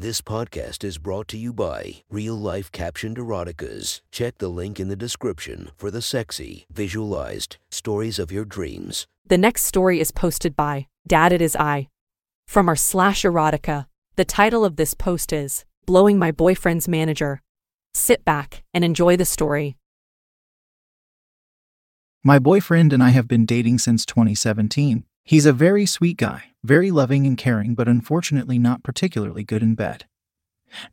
This podcast is brought to you by Real Life Captioned Eroticas. Check the link in the description for the sexy, visualized stories of your dreams. The next story is posted by Dad It Is I. From our slash erotica, the title of this post is Blowing My Boyfriend's Manager. Sit back and enjoy the story. My boyfriend and I have been dating since 2017. He's a very sweet guy, very loving and caring, but unfortunately not particularly good in bed.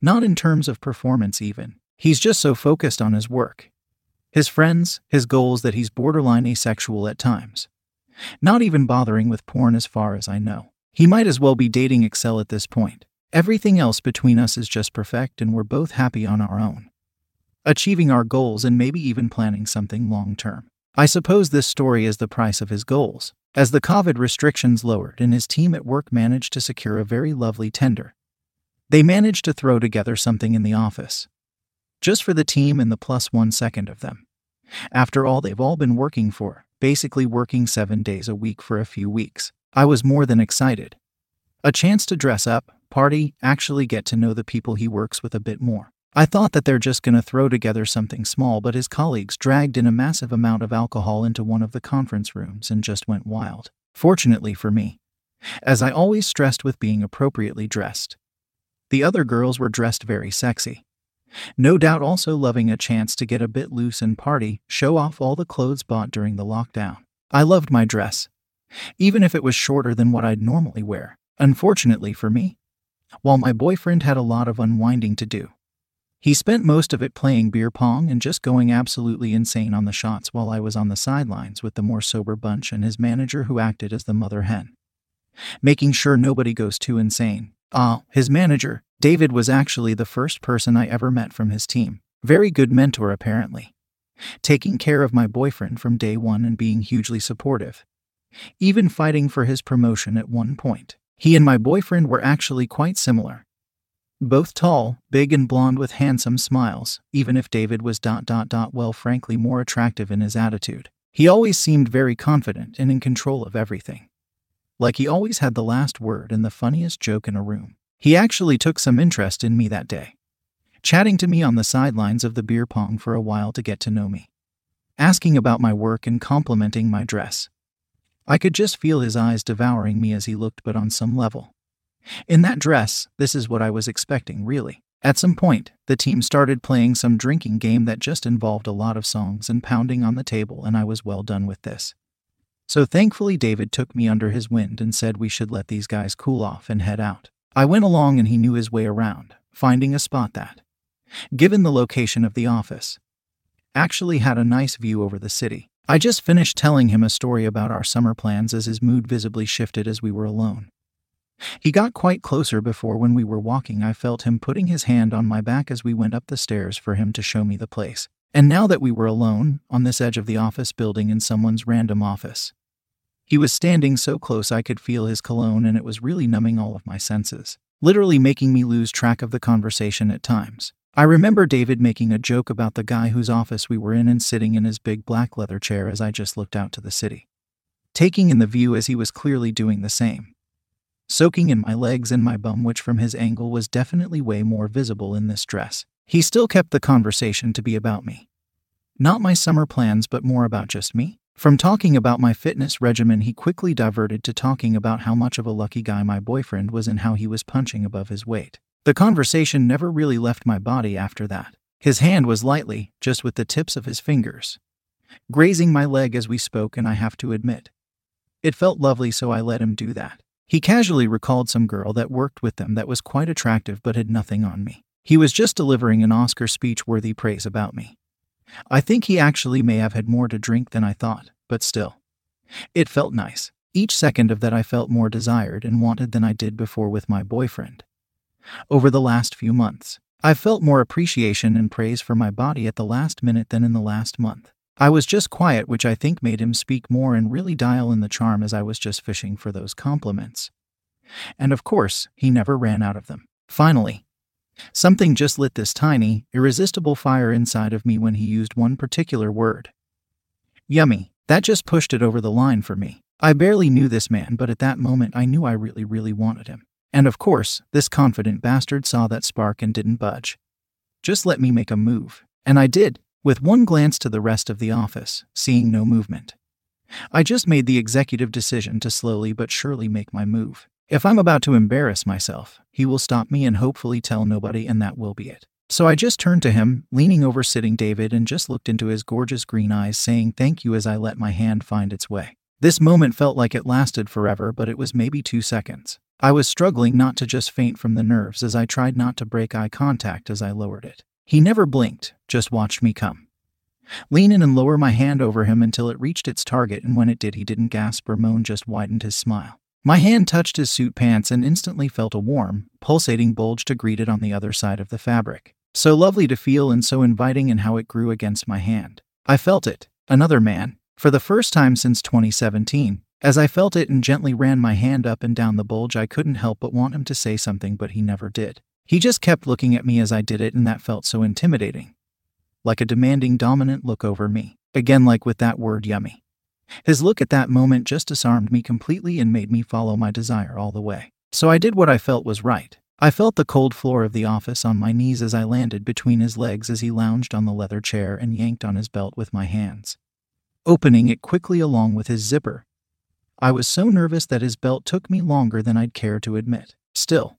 Not in terms of performance, even. He's just so focused on his work, his friends, his goals that he's borderline asexual at times. Not even bothering with porn as far as I know. He might as well be dating Excel at this point. Everything else between us is just perfect, and we're both happy on our own. Achieving our goals and maybe even planning something long term. I suppose this story is the price of his goals, as the COVID restrictions lowered and his team at work managed to secure a very lovely tender. They managed to throw together something in the office. Just for the team and the plus one second of them. After all they've all been working for, basically working seven days a week for a few weeks, I was more than excited. A chance to dress up, party, actually get to know the people he works with a bit more. I thought that they're just going to throw together something small, but his colleagues dragged in a massive amount of alcohol into one of the conference rooms and just went wild. Fortunately for me, as I always stressed with being appropriately dressed. The other girls were dressed very sexy. No doubt also loving a chance to get a bit loose and party, show off all the clothes bought during the lockdown. I loved my dress, even if it was shorter than what I'd normally wear. Unfortunately for me, while my boyfriend had a lot of unwinding to do, he spent most of it playing beer pong and just going absolutely insane on the shots while I was on the sidelines with the more sober bunch and his manager who acted as the mother hen. Making sure nobody goes too insane. Ah, his manager, David, was actually the first person I ever met from his team. Very good mentor, apparently. Taking care of my boyfriend from day one and being hugely supportive. Even fighting for his promotion at one point. He and my boyfriend were actually quite similar. Both tall, big, and blonde with handsome smiles, even if David was dot dot dot well, frankly, more attractive in his attitude. He always seemed very confident and in control of everything. Like he always had the last word and the funniest joke in a room. He actually took some interest in me that day, chatting to me on the sidelines of the beer pong for a while to get to know me, asking about my work and complimenting my dress. I could just feel his eyes devouring me as he looked, but on some level, in that dress, this is what I was expecting, really. At some point, the team started playing some drinking game that just involved a lot of songs and pounding on the table, and I was well done with this. So thankfully, David took me under his wind and said we should let these guys cool off and head out. I went along and he knew his way around, finding a spot that, given the location of the office, actually had a nice view over the city. I just finished telling him a story about our summer plans as his mood visibly shifted as we were alone. He got quite closer before, when we were walking, I felt him putting his hand on my back as we went up the stairs for him to show me the place. And now that we were alone, on this edge of the office building in someone's random office, he was standing so close I could feel his cologne, and it was really numbing all of my senses, literally making me lose track of the conversation at times. I remember David making a joke about the guy whose office we were in and sitting in his big black leather chair as I just looked out to the city, taking in the view as he was clearly doing the same soaking in my legs and my bum, which from his angle was definitely way more visible in this dress. He still kept the conversation to be about me. Not my summer plans, but more about just me. From talking about my fitness regimen, he quickly diverted to talking about how much of a lucky guy my boyfriend was and how he was punching above his weight. The conversation never really left my body after that. His hand was lightly, just with the tips of his fingers, grazing my leg as we spoke, and I have to admit, it felt lovely, so I let him do that. He casually recalled some girl that worked with them that was quite attractive but had nothing on me. He was just delivering an Oscar speech worthy praise about me. I think he actually may have had more to drink than I thought, but still. It felt nice. Each second of that I felt more desired and wanted than I did before with my boyfriend. Over the last few months, I felt more appreciation and praise for my body at the last minute than in the last month. I was just quiet, which I think made him speak more and really dial in the charm as I was just fishing for those compliments. And of course, he never ran out of them. Finally, something just lit this tiny, irresistible fire inside of me when he used one particular word. Yummy. That just pushed it over the line for me. I barely knew this man, but at that moment I knew I really, really wanted him. And of course, this confident bastard saw that spark and didn't budge. Just let me make a move. And I did, with one glance to the rest of the office, seeing no movement. I just made the executive decision to slowly but surely make my move. If I'm about to embarrass myself, he will stop me and hopefully tell nobody, and that will be it. So I just turned to him, leaning over sitting David, and just looked into his gorgeous green eyes, saying thank you as I let my hand find its way. This moment felt like it lasted forever, but it was maybe two seconds. I was struggling not to just faint from the nerves as I tried not to break eye contact as I lowered it. He never blinked, just watched me come. Lean in and lower my hand over him until it reached its target, and when it did, he didn't gasp or moan, just widened his smile. My hand touched his suit pants and instantly felt a warm, pulsating bulge to greet it on the other side of the fabric. So lovely to feel and so inviting in how it grew against my hand. I felt it, another man, for the first time since 2017. As I felt it and gently ran my hand up and down the bulge, I couldn't help but want him to say something, but he never did. He just kept looking at me as I did it, and that felt so intimidating. Like a demanding, dominant look over me. Again, like with that word yummy. His look at that moment just disarmed me completely and made me follow my desire all the way. So I did what I felt was right. I felt the cold floor of the office on my knees as I landed between his legs as he lounged on the leather chair and yanked on his belt with my hands, opening it quickly along with his zipper. I was so nervous that his belt took me longer than I'd care to admit. Still,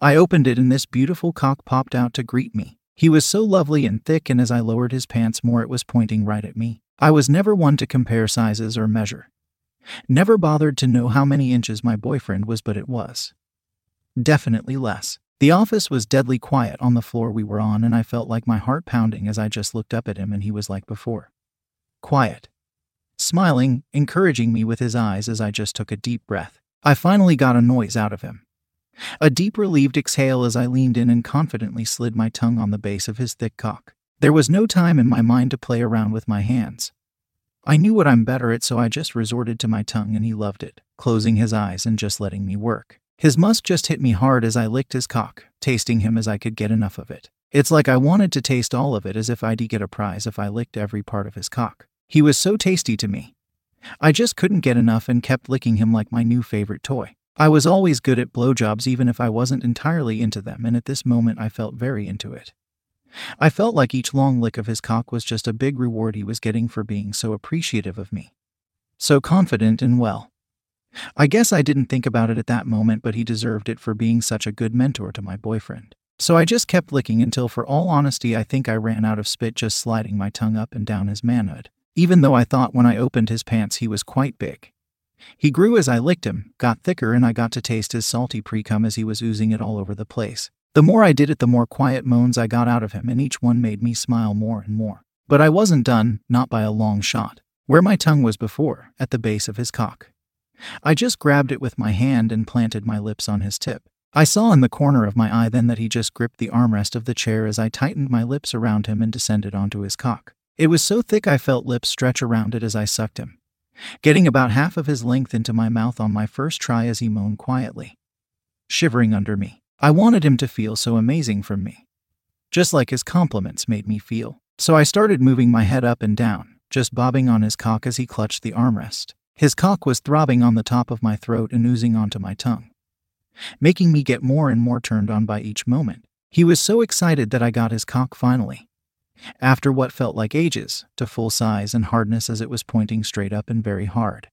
I opened it and this beautiful cock popped out to greet me. He was so lovely and thick, and as I lowered his pants more, it was pointing right at me. I was never one to compare sizes or measure. Never bothered to know how many inches my boyfriend was, but it was. Definitely less. The office was deadly quiet on the floor we were on, and I felt like my heart pounding as I just looked up at him and he was like before. Quiet. Smiling, encouraging me with his eyes as I just took a deep breath. I finally got a noise out of him. A deep relieved exhale as I leaned in and confidently slid my tongue on the base of his thick cock. There was no time in my mind to play around with my hands. I knew what I'm better at, so I just resorted to my tongue and he loved it, closing his eyes and just letting me work. His musk just hit me hard as I licked his cock, tasting him as I could get enough of it. It's like I wanted to taste all of it as if I'd get a prize if I licked every part of his cock. He was so tasty to me. I just couldn't get enough and kept licking him like my new favorite toy. I was always good at blowjobs even if I wasn't entirely into them, and at this moment I felt very into it. I felt like each long lick of his cock was just a big reward he was getting for being so appreciative of me. So confident and well. I guess I didn't think about it at that moment, but he deserved it for being such a good mentor to my boyfriend. So I just kept licking until, for all honesty, I think I ran out of spit just sliding my tongue up and down his manhood, even though I thought when I opened his pants he was quite big. He grew as I licked him, got thicker, and I got to taste his salty pre cum as he was oozing it all over the place. The more I did it, the more quiet moans I got out of him, and each one made me smile more and more. But I wasn't done, not by a long shot. Where my tongue was before, at the base of his cock. I just grabbed it with my hand and planted my lips on his tip. I saw in the corner of my eye then that he just gripped the armrest of the chair as I tightened my lips around him and descended onto his cock. It was so thick I felt lips stretch around it as I sucked him, getting about half of his length into my mouth on my first try as he moaned quietly, shivering under me. I wanted him to feel so amazing from me, just like his compliments made me feel. So I started moving my head up and down, just bobbing on his cock as he clutched the armrest. His cock was throbbing on the top of my throat and oozing onto my tongue, making me get more and more turned on by each moment. He was so excited that I got his cock finally. After what felt like ages, to full size and hardness as it was pointing straight up and very hard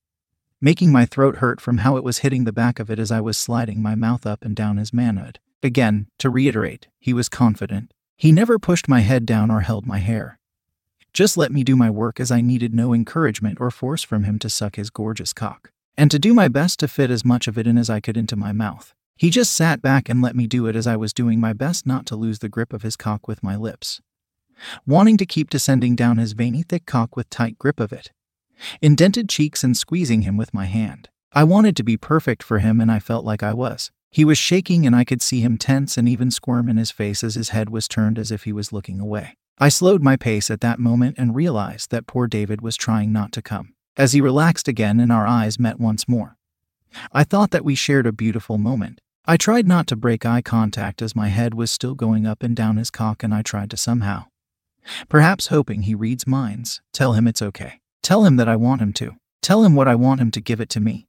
making my throat hurt from how it was hitting the back of it as I was sliding my mouth up and down his manhood. Again, to reiterate, he was confident. He never pushed my head down or held my hair. Just let me do my work as I needed no encouragement or force from him to suck his gorgeous cock, and to do my best to fit as much of it in as I could into my mouth. He just sat back and let me do it as I was doing my best not to lose the grip of his cock with my lips. Wanting to keep descending down his veiny thick cock with tight grip of it, indented cheeks and squeezing him with my hand. I wanted to be perfect for him, and I felt like I was. He was shaking, and I could see him tense and even squirm in his face as his head was turned as if he was looking away. I slowed my pace at that moment and realized that poor David was trying not to come. As he relaxed again and our eyes met once more, I thought that we shared a beautiful moment. I tried not to break eye contact as my head was still going up and down his cock, and I tried to somehow, perhaps hoping he reads minds, tell him it's okay. Tell him that I want him to. Tell him what I want him to give it to me.